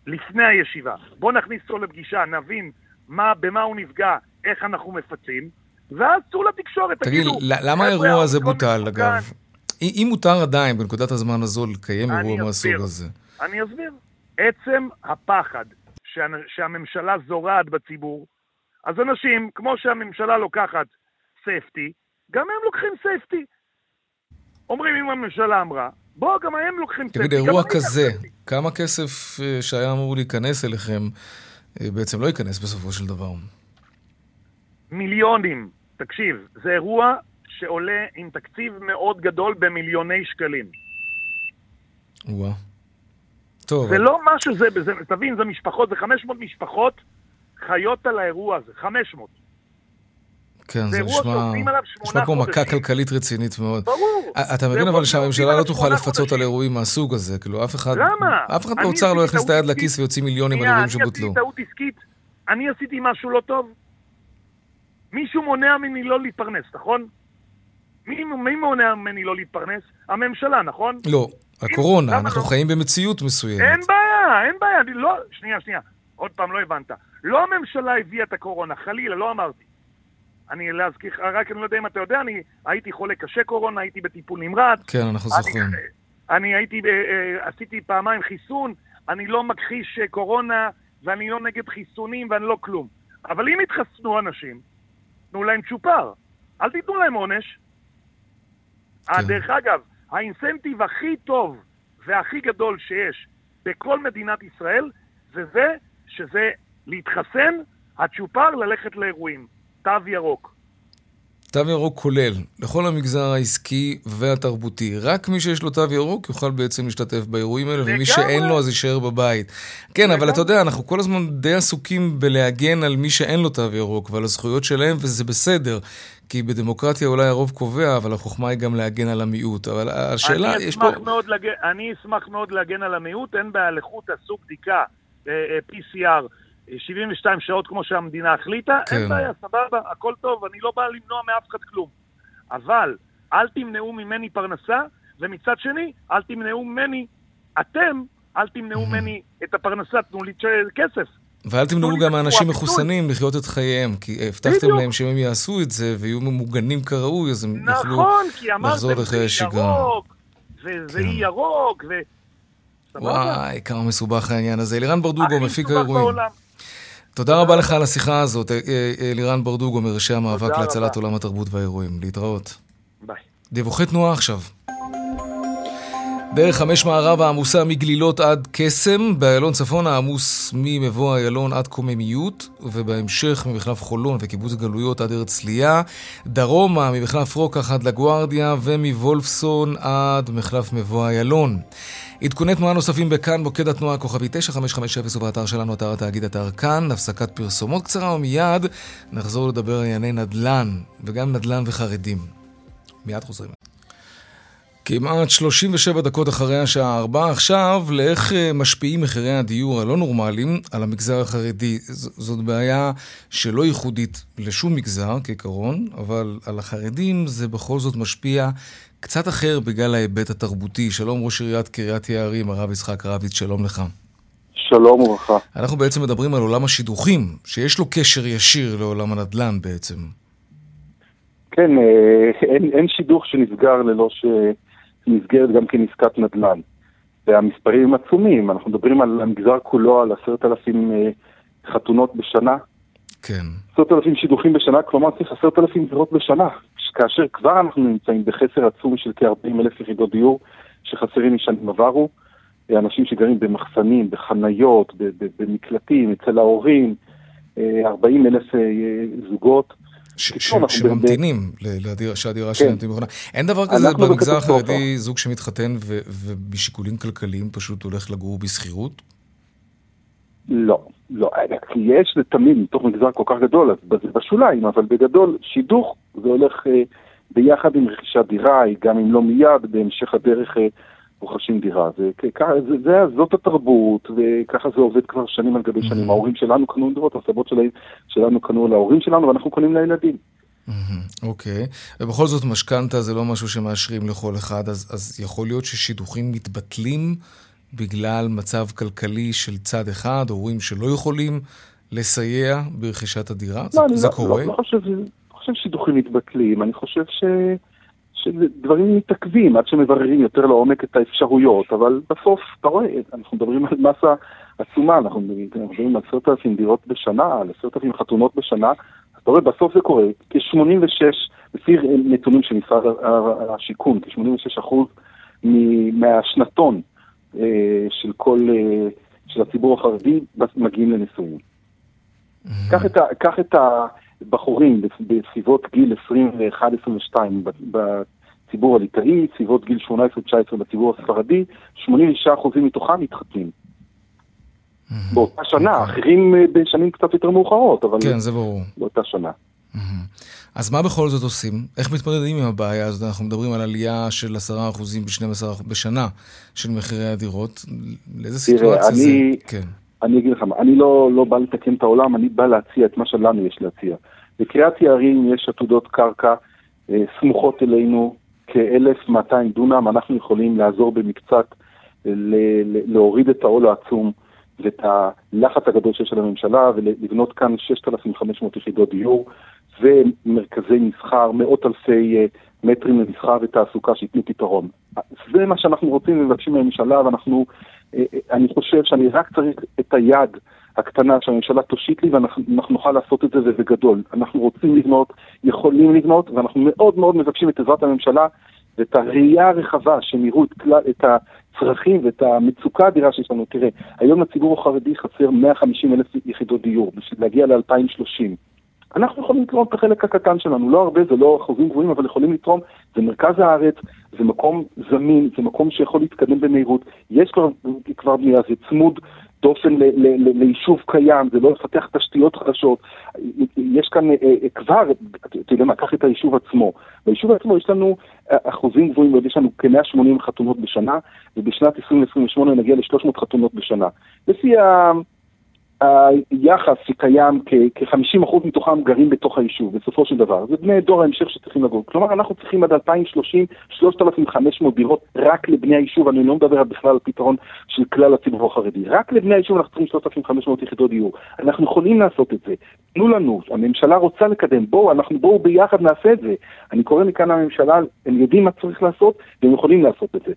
S6: לפני הישיבה, בואו נכניס אותו לפגישה, נבין מה, במה הוא נפגע, איך אנחנו מפצים, ואז צאו לתקשורת,
S2: תגיד, תגידו... תגיד, למה האירוע הזה בוטל, אגב? אם מותר עדיין בנקודת הזמן הזו לקיים אירוע מהסוג הזה.
S6: אני אסביר. עצם הפחד שהממשלה זורעת בציבור, אז אנשים, כמו שהממשלה לוקחת safety, גם הם לוקחים safety. אומרים אם הממשלה אמרה, בוא, גם הם לוקחים
S2: תגיד, אירוע כזה, כמה כסף אה, שהיה אמור להיכנס אליכם אה, בעצם לא ייכנס בסופו של דבר?
S6: מיליונים. תקשיב, זה אירוע שעולה עם תקציב מאוד גדול במיליוני שקלים.
S2: וואו. טוב.
S6: זה לא משהו, זה, זה, תבין, זה משפחות, זה 500 משפחות חיות על האירוע הזה, 500.
S2: כן, זה נשמע, נשמע כמו מכה כלכלית רצינית מאוד.
S6: ברור.
S2: אתה מבין אבל שהממשלה לא תוכל לפצות על אירועים מהסוג הזה, כאילו אף אחד,
S6: למה?
S2: אף אחד באוצר לא יכניס את היד לכיס ויוציא מיליונים על אירועים שבוטלו.
S6: אני עשיתי טעות עסקית, אני עשיתי משהו לא טוב. מישהו מונע ממני לא להתפרנס, נכון? מי, מי מונע ממני לא להתפרנס? הממשלה, נכון?
S2: לא, הקורונה, אנחנו לא? חיים במציאות מסוימת.
S6: אין בעיה, אין בעיה, אני לא... שנייה, שנייה, עוד פעם, לא הבנת. לא הממשלה הביאה את הקורונה, חלילה, לא אמרתי. אני להזכיר, רק אני לא יודע אם אתה יודע, אני הייתי חולה קשה קורונה, הייתי בטיפול נמרץ.
S2: כן, אנחנו זוכרים.
S6: אני, אני הייתי, אה, אה, עשיתי פעמיים חיסון, אני לא מכחיש אה, קורונה, ואני לא נגד חיסונים ואני לא כלום. אבל אם יתחסנו אנשים, תנו להם צ'ופר. אל תיתנו להם עונש. כן. דרך אגב, האינסנטיב הכי טוב והכי גדול שיש בכל מדינת ישראל, זה זה שזה להתחסן, הצ'ופר ללכת לאירועים. תו ירוק.
S2: תו ירוק כולל לכל המגזר העסקי והתרבותי. רק מי שיש לו תו ירוק יוכל בעצם להשתתף באירועים האלה, ומי שאין לו אז יישאר בבית. כן, אבל אתה יודע, אנחנו כל הזמן די עסוקים בלהגן על מי שאין לו תו ירוק ועל הזכויות שלהם, וזה בסדר. כי בדמוקרטיה אולי הרוב קובע, אבל החוכמה היא גם להגן על המיעוט. אבל השאלה, יש פה...
S6: לג... אני אשמח מאוד להגן על המיעוט, אין בעיה, לכו תעשו בדיקה, אה, אה, PCR. 72 שעות כמו שהמדינה החליטה, כן. אין בעיה, סבבה, הכל טוב, אני לא בא למנוע מאף אחד כלום. אבל אל תמנעו ממני פרנסה, ומצד שני, אל תמנעו ממני, אתם, אל תמנעו ממני את הפרנסה, תנו לי כסף.
S2: ואל תמנעו גם מאנשים מחוסנים לחיות את חייהם, כי הבטחתם להם שאם הם יעשו את זה ויהיו ממוגנים כראוי, אז הם יוכלו לחזור לחיי שגרה.
S6: נכון, כי אמרתם זה ירוק, וזה ירוק, ו...
S2: וואי, כמה מסובך העניין הזה. אלירן ברדוגו, מפיק האירועים. תודה רבה לך על השיחה הזאת, אה, אה, לירן ברדוגו מראשי המאבק להצלת עולם התרבות והאירועים. להתראות.
S6: ביי.
S2: דיווחי תנועה עכשיו. דרך חמש מערב העמוסה מגלילות עד קסם, באיילון צפון העמוס ממבוא איילון עד קוממיות, ובהמשך ממחלף חולון וקיבוץ גלויות עד הרצליה, דרומה ממחלף רוקח עד לגוארדיה, ומוולפסון עד מחלף מבוא איילון. עדכוני תנועה נוספים בכאן, מוקד התנועה הכוכבי 9550 ובאתר שלנו, אתר התאגיד, אתר כאן, הפסקת פרסומות קצרה ומיד נחזור לדבר על ענייני נדל"ן, וגם נדל"ן וחרדים. מיד חוזרים. כמעט 37 דקות אחרי השעה 4 עכשיו, לאיך אה, משפיעים מחירי הדיור הלא נורמליים על המגזר החרדי. זאת בעיה שלא ייחודית לשום מגזר כעיקרון, אבל על החרדים זה בכל זאת משפיע קצת אחר בגלל ההיבט התרבותי. שלום ראש עיריית קריית יערים, הרב יצחק רביץ, שלום לך.
S7: שלום וברכה.
S2: אנחנו בעצם מדברים על עולם השידוכים, שיש לו קשר ישיר לעולם הנדל"ן בעצם.
S7: כן, אה, אין, אין שידוך שנסגר ללא שנסגרת גם כן עסקת נדל"ן. והמספרים עצומים, אנחנו מדברים על המגזר כולו, על עשרת אלפים אה, חתונות בשנה.
S2: כן.
S7: עשרת אלפים שידוכים בשנה, כלומר צריך עשרת אלפים דירות בשנה. כאשר כבר אנחנו נמצאים בחסר עצום של כ-40 אלף יחידות דיור שחסרים משנים עברו. אנשים שגרים במחסנים, בחניות, במקלטים, אצל ההורים, 40 אלף זוגות.
S2: שממתינים שהדירה שלהם תהיה מוכנה. אין דבר כזה במגזר החרדי זוג שמתחתן ומשיקולים כלכליים פשוט הולך לגור בשכירות?
S7: לא, לא, כי יש תמיד מתוך מגזר כל כך גדול, אז זה בשוליים, אבל בגדול שידוך זה הולך ביחד עם רכישת דירה, גם אם לא מיד, בהמשך הדרך רוכשים דירה. זה, זה, זה, זאת התרבות, וככה זה עובד כבר שנים על גבי שנים. ההורים שלנו קנו דירות, הסבות שלנו קנו להורים שלנו, ואנחנו קונים לילדים.
S2: אוקיי, okay. ובכל זאת משכנתה זה לא משהו שמאשרים לכל אחד, אז, אז יכול להיות ששידוכים מתבטלים בגלל מצב כלכלי של צד אחד, הורים שלא יכולים לסייע ברכישת הדירה?
S7: לא,
S2: זה,
S7: אני
S2: זה
S7: לא,
S2: קורה?
S7: לא, לא חושב, חושב ששידוכים מתבטלים, אני חושב ש... שדברים מתעכבים עד שמבררים יותר לעומק את האפשרויות, אבל בסוף, אתה רואה, אנחנו מדברים על מסה עצומה, אנחנו מדברים על עשרת אלפים דירות בשנה, על עשרת אלפים חתונות בשנה, אתה רואה, בסוף זה קורה, כ-86, לפי נתונים של משרד השיכון, כ-86 אחוז מהשנתון של כל, אה, של הציבור החרדי, מגיעים לנישואים. Mm-hmm. קח את, קח את הבחורים בסביבות גיל 21-22 בציבור הליטאי, סביבות גיל 18-19 בציבור הספרדי, 86% מתוכם מתחתנים. Mm-hmm. באותה שנה, אוקיי. אחרים אה, בשנים קצת יותר מאוחרות, אבל...
S2: כן, זה ברור.
S7: באותה שנה.
S2: אז מה בכל זאת עושים? איך מתמודדים עם הבעיה הזאת? אנחנו מדברים על עלייה של 10% ב-12 בשנה של מחירי הדירות. לאיזה סיטואציה
S7: אני, זה? כן. אני אגיד לך מה, אני לא, לא בא לתקן את העולם, אני בא להציע את מה שלנו יש להציע. בקריית יערים יש עתודות קרקע אה, סמוכות אלינו, כ-1,200 דונם, אנחנו יכולים לעזור במקצת להוריד את העול העצום ואת הלחץ הגדול שיש על הממשלה ולבנות כאן 6,500 יחידות דיור ומרכזי מסחר, מאות אלפי אה, מטרים למסחר ותעסוקה שייתנו פתרון. זה מה שאנחנו רוצים ומבקשים מהממשלה, ואנחנו, אה, אה, אני חושב שאני רק צריך את היד הקטנה שהממשלה תושיט לי ואנחנו נוכל לעשות את זה ובגדול. אנחנו רוצים לבנות, יכולים לבנות, ואנחנו מאוד מאוד מבקשים את עזרת הממשלה ואת הראייה הרחבה, שהם יראו את, את הצרכים ואת המצוקה האדירה שיש לנו. תראה, היום לציבור החרדי חסר 150 אלף יחידות דיור בשביל להגיע ל-2030. אנחנו יכולים לתרום את החלק הקטן שלנו, לא הרבה, זה לא אחוזים גבוהים, אבל יכולים לתרום, זה מרכז הארץ, זה מקום זמין, זה מקום שיכול להתקדם במהירות, יש כבר, כבר בנייה, זה צמוד דופן ליישוב קיים, זה לא לפתח תשתיות חדשות, יש כאן אה, אה, כבר, אתה יודע מה, קח את היישוב עצמו, ביישוב עצמו יש לנו אה, אחוזים גבוהים, יש לנו כ-180 חתונות בשנה, ובשנת 2028 נגיע ל-300 חתונות בשנה. לפי ה... היחס שקיים, כ-50% מתוכם גרים בתוך היישוב, בסופו של דבר. זה בני דור ההמשך שצריכים לגור. כלומר, אנחנו צריכים עד 2030 3,500 דירות רק לבני היישוב, אני לא מדבר בכלל על פתרון של כלל הציבור החרדי. רק לבני היישוב אנחנו צריכים 3,500 יחידות דיור. אנחנו יכולים לעשות את זה. תנו לנו, הממשלה רוצה לקדם, בואו, אנחנו בואו ביחד נעשה את זה. אני קורא מכאן לממשלה, הם יודעים מה צריך לעשות, והם יכולים לעשות את זה.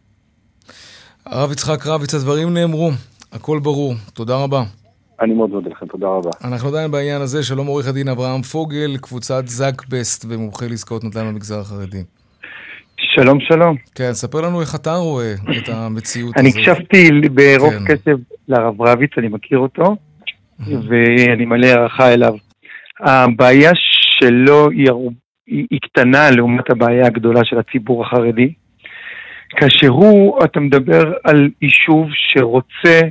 S2: הרב יצחק רביץ, הדברים נאמרו, הכל ברור. תודה רבה.
S7: אני מאוד מודה לכם, תודה רבה.
S2: אנחנו עדיין בעניין הזה, שלום עורך הדין אברהם פוגל, קבוצת זאקבסט ומומחה לעסקאות נדל"ן במגזר החרדי.
S8: שלום, שלום.
S2: כן, ספר לנו איך אתה רואה את המציאות
S8: הזאת. אני הקשבתי ברוב כן. קשב לרב רביץ, אני מכיר אותו, ואני מלא הערכה אליו. הבעיה שלו היא, היא, היא קטנה לעומת הבעיה הגדולה של הציבור החרדי. כאשר הוא, אתה מדבר על יישוב שרוצה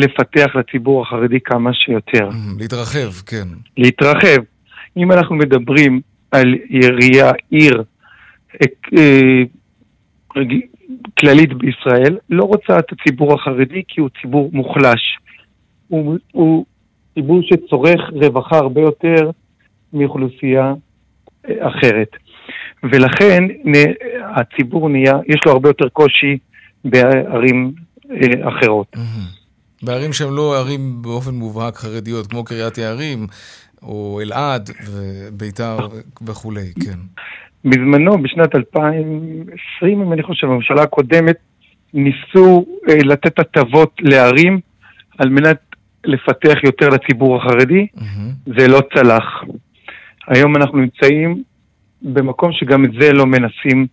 S8: לפתח לציבור החרדי כמה שיותר.
S2: להתרחב, כן.
S8: להתרחב. אם אנחנו מדברים על עירייה, עיר אה, אה, כללית בישראל, לא רוצה את הציבור החרדי כי הוא ציבור מוחלש. הוא, הוא ציבור שצורך רווחה הרבה יותר מאוכלוסייה אה, אחרת. ולכן הציבור נהיה, יש לו הרבה יותר קושי בערים אחרות. Mm-hmm.
S2: בערים שהן לא ערים באופן מובהק חרדיות, כמו קריית יערים, או אלעד, וביתר וכולי, כן.
S8: בזמנו, בשנת 2020, אם אני חושב, בממשלה הקודמת, ניסו אה, לתת הטבות לערים על מנת לפתח יותר לציבור החרדי, mm-hmm. זה לא צלח. היום אנחנו נמצאים במקום שגם את זה לא מנסים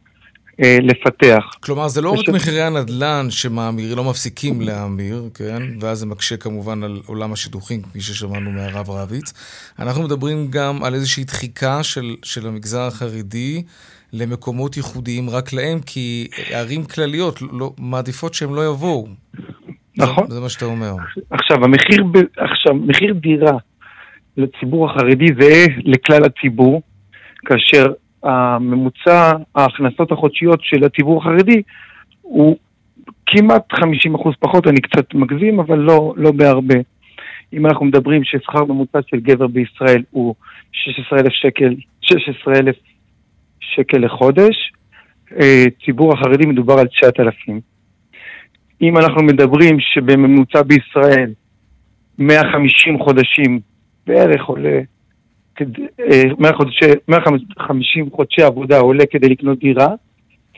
S8: לפתח.
S2: כלומר, זה לא רק מחירי הנדל"ן שמאמיר, לא מפסיקים להאמיר, כן? ואז זה מקשה כמובן על עולם השידוכים, כפי ששמענו מהרב רביץ. אנחנו מדברים גם על איזושהי דחיקה של, של המגזר החרדי למקומות ייחודיים רק להם, כי ערים כלליות לא, מעדיפות שהם לא יבואו.
S8: נכון.
S2: זה, זה מה שאתה אומר.
S8: עכשיו, המחיר, עכשיו, מחיר דירה לציבור החרדי זהה לכלל הציבור, כאשר הממוצע ההכנסות החודשיות של הציבור החרדי הוא כמעט 50% פחות, אני קצת מגזים, אבל לא, לא בהרבה. אם אנחנו מדברים ששכר ממוצע של גבר בישראל הוא 16,000 שקל, 16,000 שקל לחודש, אה, ציבור החרדי מדובר על 9,000. אם אנחנו מדברים שבממוצע בישראל 150 חודשים בערך עולה 150 אה, חודשי עבודה עולה כדי לקנות דירה,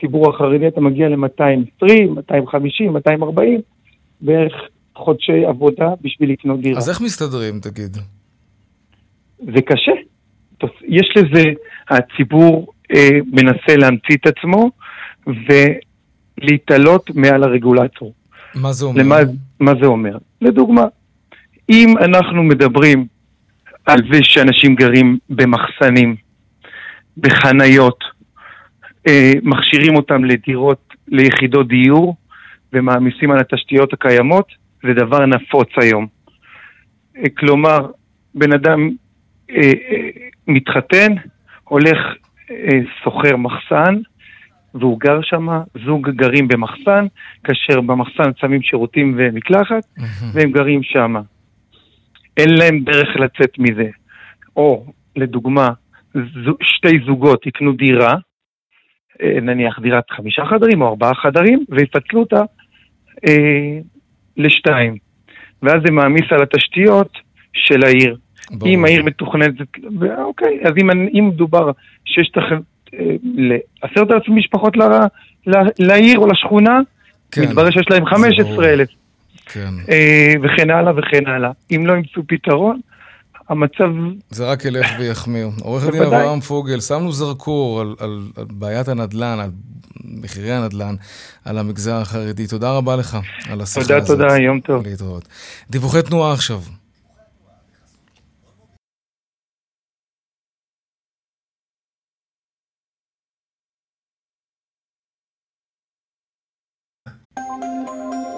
S8: ציבור החרדי אתה מגיע ל-220, 250, 240, בערך חודשי עבודה בשביל לקנות דירה.
S2: אז איך מסתדרים, תגיד?
S8: זה קשה. יש לזה, הציבור אה, מנסה להמציא את עצמו, להתעלות מעל הרגולטור.
S2: מה זה אומר?
S8: למה, מה זה אומר? לדוגמה, אם אנחנו מדברים על זה שאנשים גרים במחסנים, בחניות, אה, מכשירים אותם לדירות, ליחידות דיור ומעמיסים על התשתיות הקיימות, זה דבר נפוץ היום. אה, כלומר, בן אדם אה, אה, מתחתן, הולך, אה, שוכר מחסן, והוא גר שם, זוג גרים במחסן, כאשר במחסן שמים שירותים ומקלחת, והם גרים שם. אין להם דרך לצאת מזה. או, לדוגמה, שתי זוגות יקנו דירה, אה, נניח דירת חמישה חדרים או ארבעה חדרים, ויפצלו אותה אה, לשתיים. ואז זה מעמיס על התשתיות של העיר.
S2: ברור.
S8: אם העיר מתוכננת, אוקיי, אז אם, אם מדובר שיש לכם אה, לעשרת אלפים משפחות ל, ל, לעיר או לשכונה,
S2: כן.
S8: מתברר שיש להם
S2: זה
S8: 15 אלף,
S2: כן.
S8: אה, וכן הלאה וכן הלאה. אם לא ימצאו פתרון, המצב
S2: זה רק ילך ויחמיר. עורך הדין. אברהם פוגל, שמנו זרקור על, על, על בעיית הנדל"ן, על מחירי הנדל"ן, על המגזר החרדי. תודה רבה לך על השיחה
S8: תודה,
S2: הזאת.
S8: תודה, יום טוב.
S2: להתראות. דיווחי תנועה עכשיו.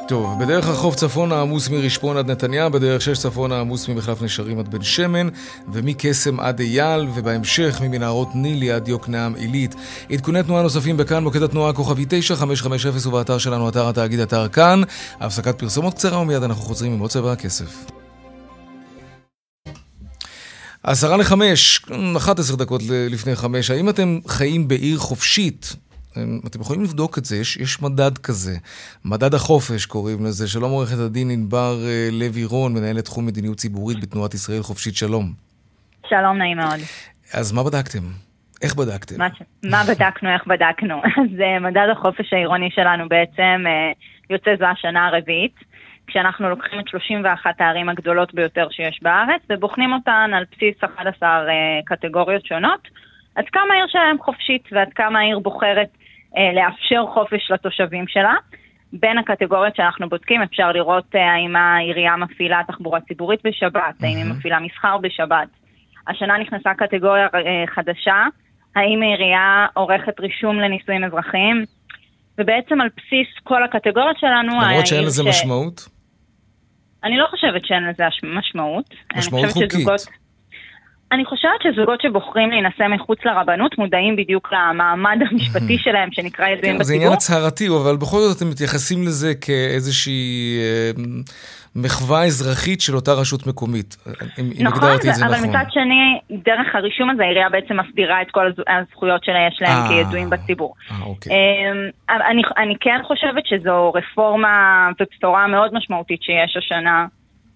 S2: טוב, בדרך החוף צפונה עמוס מרשפון עד נתניה, בדרך שש צפונה עמוס ממחלף נשרים עד בן שמן, ומקסם עד אייל, ובהמשך ממנהרות נילי עד יוקנעם עילית. עדכוני תנועה נוספים בכאן, מוקד התנועה כוכבי 9550 ובאתר שלנו, אתר התאגיד, אתר כאן. הפסקת פרסומות קצרה ומיד אנחנו חוזרים עם עוד צבע הכסף. עשרה לחמש, 11 דקות לפני חמש, האם אתם חיים בעיר חופשית? אתם יכולים לבדוק את זה, יש, יש מדד כזה, מדד החופש קוראים לזה, שלום עורכת הדין ענבר אה, לוי רון, מנהלת תחום מדיניות ציבורית בתנועת ישראל חופשית שלום.
S9: שלום, נעים מאוד.
S2: אז מה בדקתם? איך בדקתם?
S9: מה, מה בדקנו, איך בדקנו? אז אה, מדד החופש העירוני שלנו בעצם אה, יוצא זו השנה הרביעית, כשאנחנו לוקחים את 31 הערים הגדולות ביותר שיש בארץ, ובוחנים אותן על בסיס 11 אה, קטגוריות שונות, עד כמה העיר שלהם חופשית ועד כמה העיר בוחרת לאפשר חופש לתושבים שלה. בין הקטגוריות שאנחנו בודקים אפשר לראות אה, האם העירייה מפעילה תחבורה ציבורית בשבת, האם היא מפעילה מסחר בשבת. השנה נכנסה קטגוריה אה, חדשה, האם העירייה עורכת רישום לנישואים אזרחיים, ובעצם על בסיס כל הקטגוריות שלנו...
S2: למרות שאין לזה
S9: ש-
S2: משמעות?
S9: אני לא חושבת שאין לזה משמעות.
S2: משמעות חוקית.
S9: שזוגות... אני חושבת שזוגות שבוחרים להינשא מחוץ לרבנות מודעים בדיוק למעמד המשפטי שלהם שנקרא ידועים
S2: כן, זה עניין
S9: בציבור.
S2: הצהרתי, אבל בכל זאת אתם מתייחסים לזה כאיזושהי אה, מחווה אזרחית של אותה רשות מקומית, אם
S9: נכון,
S2: הגדרתי את זה
S9: אבל
S2: נכון.
S9: מצד שני, דרך הרישום הזה העירייה בעצם מסדירה את כל הז- הזכויות שיש להם
S2: אה.
S9: כידועים בציבור.
S2: אה, אוקיי.
S9: אמ, אני כן חושבת שזו רפורמה ובשורה מאוד משמעותית שיש השנה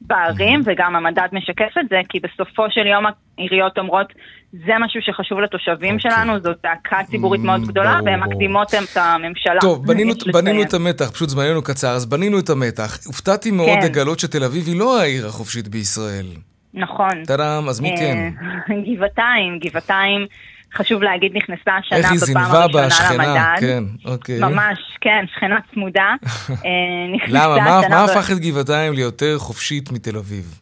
S9: בערים, וגם המדד משקף את זה, כי בסופו של יום העיריות אומרות, זה משהו שחשוב לתושבים
S2: אוקיי.
S9: שלנו, זו זעקה ציבורית מאוד גדולה,
S2: ברור,
S9: והן. מקדימות את הממשלה.
S2: טוב, בנינו, בנינו. את המתח, פשוט זמננו קצר, אז בנינו את המתח. הופתעתי מאוד
S9: כן.
S2: לגלות שתל אביב היא לא העיר החופשית בישראל.
S9: נכון.
S2: טאדאם, אז מי כן?
S9: אה, גבעתיים, גבעתיים, חשוב להגיד, נכנסה השנה
S2: איך היא
S9: בפעם
S2: זינבה
S9: הראשונה
S2: בשכנה,
S9: למדד.
S2: כן, אוקיי.
S9: ממש, כן, שכנה צמודה. אה,
S2: למה? מה, מה הפך את גבעתיים ליותר חופשית מתל אביב?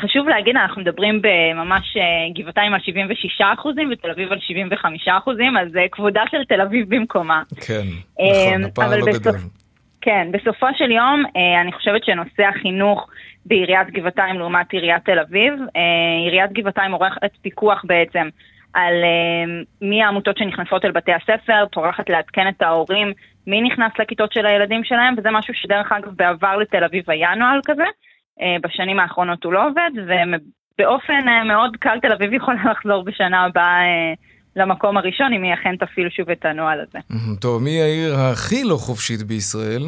S9: חשוב להגיד, אנחנו מדברים בממש אה, גבעתיים על 76 אחוזים ותל אביב על 75 אחוזים, אז אה, כבודה של תל אביב במקומה.
S2: כן, נכון, הפער לא
S9: בסוף-
S2: גדול.
S9: כן, בסופו של יום, אני חושבת שנושא החינוך בעיריית גבעתיים לעומת עיריית תל אביב, עיריית גבעתיים עורכת פיקוח בעצם על אה, מי העמותות שנכנסות אל בתי הספר, טורחת לעדכן את ההורים מי נכנס לכיתות של הילדים שלהם, וזה משהו שדרך אגב בעבר לתל אביב היה נוהל כזה, אה, בשנים האחרונות הוא לא עובד, ובאופן אה, מאוד קל תל אביב יכולה לחזור בשנה הבאה אה, למקום הראשון, אם היא אכן תפעיל שוב את הנוהל הזה.
S2: טוב, מי העיר הכי לא חופשית בישראל?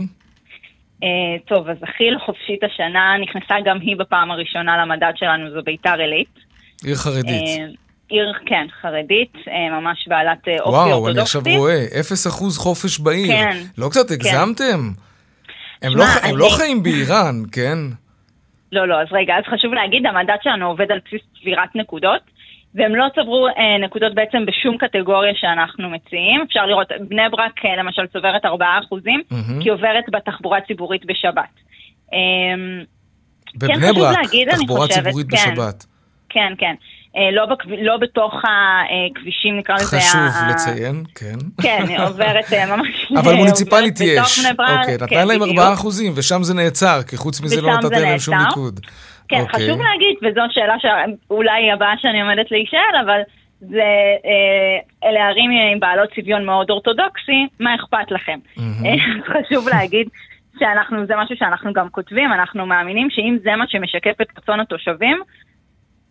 S9: אה, טוב, אז הכי לא חופשית השנה נכנסה גם היא בפעם הראשונה למדד שלנו, זו ביתר עילית.
S2: עיר חרדית.
S9: עיר, כן, חרדית, אה, ממש בעלת אה, אופי
S2: וואו,
S9: אורתודוקסי.
S2: אני עכשיו רואה, אפס אחוז חופש בעיר.
S9: כן.
S2: לא קצת הגזמתם? הם לא הם לא חיים באיראן, כן?
S9: לא, לא, אז רגע, אז חשוב להגיד, המדד שלנו עובד על בסיס צבירת נקודות. והם לא צברו אה, נקודות בעצם בשום קטגוריה שאנחנו מציעים. אפשר לראות, בני ברק אה, למשל צוברת 4%,
S2: מהמם.
S9: כי עוברת בתחבורה ציבורית בשבת. אה,
S2: בבני
S9: כן,
S2: ברק,
S9: להגיד,
S2: תחבורה
S9: חושבת,
S2: ציבורית
S9: כן.
S2: בשבת.
S9: כן, כן. אה, לא, בכב... לא בתוך הכבישים, נקרא לזה...
S2: חשוב
S9: ה-
S2: לציין, כן.
S9: כן, עוברת אה, ממש...
S2: אבל מוניציפלית יש. אוקיי,
S9: כן,
S2: נתן להם
S9: בדיוק.
S2: 4 אחוזים, ושם זה נעצר, כי חוץ מזה לא נתתם להם שום. ניקוד.
S9: כן,
S2: אוקיי.
S9: חשוב להגיד, וזו שאלה שאולי הבאה שאני עומדת להישאל, אבל זה, אה, אלה ערים עם בעלות צביון מאוד אורתודוקסי, מה אכפת לכם? אה, חשוב להגיד שאנחנו, זה משהו שאנחנו גם כותבים, אנחנו מאמינים שאם זה מה שמשקף את רצון התושבים,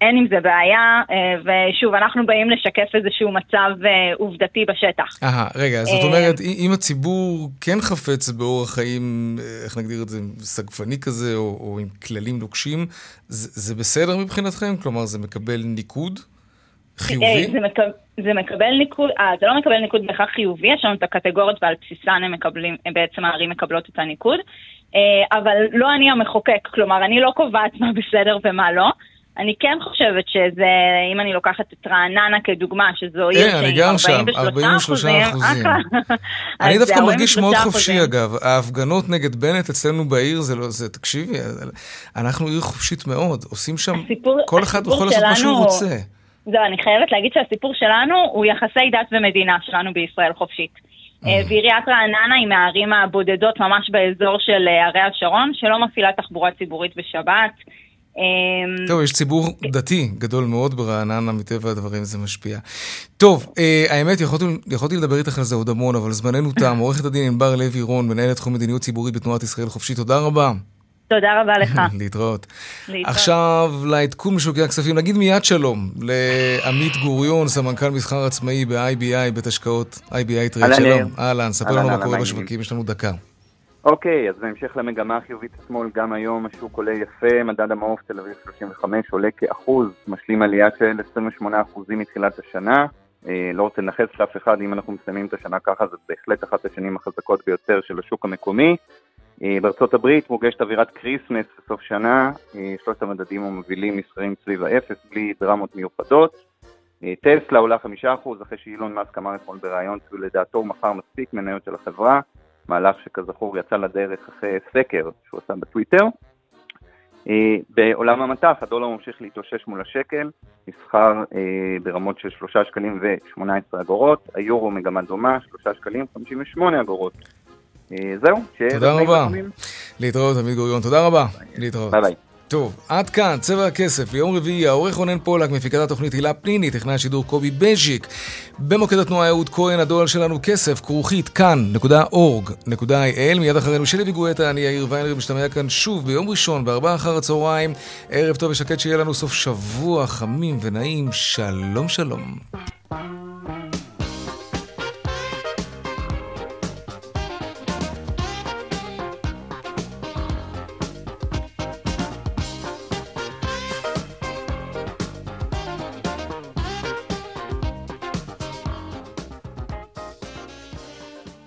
S9: אין עם זה בעיה, אה, ושוב, אנחנו באים לשקף איזשהו מצב אה, עובדתי בשטח.
S2: אהה, רגע, זאת
S9: אה,
S2: אומרת, אם הציבור כן חפץ באורח חיים, איך נגדיר את זה, סגפני כזה, או או עם כללים נוקשים, זה זה בסדר מבחינתכם? כלומר, זה מקבל ניקוד? חיובי?
S9: זה, מקב, זה מקבל ניקוד, אה, זה לא מקבל ניקוד בהכרח חיובי, יש לנו את הקטגוריות ועל בסיסן הם מקבלים, בעצם הערים מקבלות את הניקוד, אה, אבל לא אני המחוקק, כלומר, אני לא קובעת מה בסדר ומה לא. אני כן חושבת שזה, אם אני לוקחת את רעננה כדוגמה, שזו עיר
S2: אה, גר שם,
S9: 43
S2: 43 אחוזים.
S9: אחלה.
S2: אני דווקא מרגיש
S9: 43
S2: מאוד. חופשי, אגב. ההפגנות נגד בנט אצלנו בעיר, זה לא, זה, תקשיבי, אנחנו עיר חופשית מאוד. עושים שם, כל אחד יכול לעשות מה שהוא רוצה.
S9: זהו, אני חייבת להגיד שהסיפור שלנו הוא יחסי דת ומדינה שלנו בישראל חופשית. אה, ועיריית רעננה היא מהערים הבודדות ממש באזור של אה, ערי השרון, שלא מפעילה תחבורה ציבורית בשבת. אה,
S2: טוב, יש ציבור דתי גדול מאוד ברעננה, מטבע הדברים זה משפיע. טוב, אה, האמת, יכולתי, יכולתי לדבר איתך על זה עוד המון, אבל זמננו תם. עורכת הדין ענבר לוי רון, מנהלת תחום מדיניות ציבורית בתנועת ישראל חופשית, תודה רבה.
S9: תודה רבה לך.
S2: להתראות.
S9: להתראות.
S2: עכשיו לעדכון משוקי הכספים, נגיד מיד שלום לעמית גוריון, סמנכ"ל מסחר עצמאי ב-IBI, בית השקעות IBI טרייד. שלום. אהלן, ספר לנו מה קורה בשווקים, יש לנו דקה.
S10: אוקיי, אז בהמשך למגמה החיובית אתמול, גם היום השוק עולה יפה, מדד המעוף תל אביב 35 עולה כאחוז, משלים עלייה של 28% מתחילת השנה. אה, לא רוצה לנכס לאף אחד, אם אנחנו מסיימים את השנה ככה, זאת בהחלט אחת השנים החזקות ביותר של השוק המקומי. אה, בארצות הברית מורגשת אווירת Christmas בסוף שנה, אה, שלושת המדדים המובילים נסחרים סביב האפס, בלי דרמות מיוחדות. טסלה עולה 5% אחרי שאילון מאסק אמר אתמול בריאיון שהוא לדעתו מכר מספיק מניות של החברה, מהלך שכזכור יצא לדרך אחרי סקר שהוא עשה בטוויטר. אה, בעולם המט"ח הדולר ממשיך להתאושש מול השקל, נסחר אה, ברמות של 3 שקלים ו-18 אגורות, היורו מגמה דומה, 3 שקלים 58 אגורות. אה, זהו, שיהיה
S2: תודה רבה. להתראות, עמית גוריון, תודה רבה. להתראות.
S10: ביי ביי.
S2: טוב, עד כאן, צבע הכסף, ליום רביעי, העורך רונן פולק, מפיקת התוכנית הילה פניני, טכנאי השידור קובי בז'יק. במוקד התנועה אהוד כהן, הדואל שלנו כסף, כרוכית, kan.org.il. מיד אחרינו שלי וגואטה, אני יאיר ויינר, משתמע כאן שוב ביום ראשון, בארבעה אחר הצהריים. ערב טוב ושקט, שיהיה לנו סוף שבוע חמים ונעים. שלום שלום.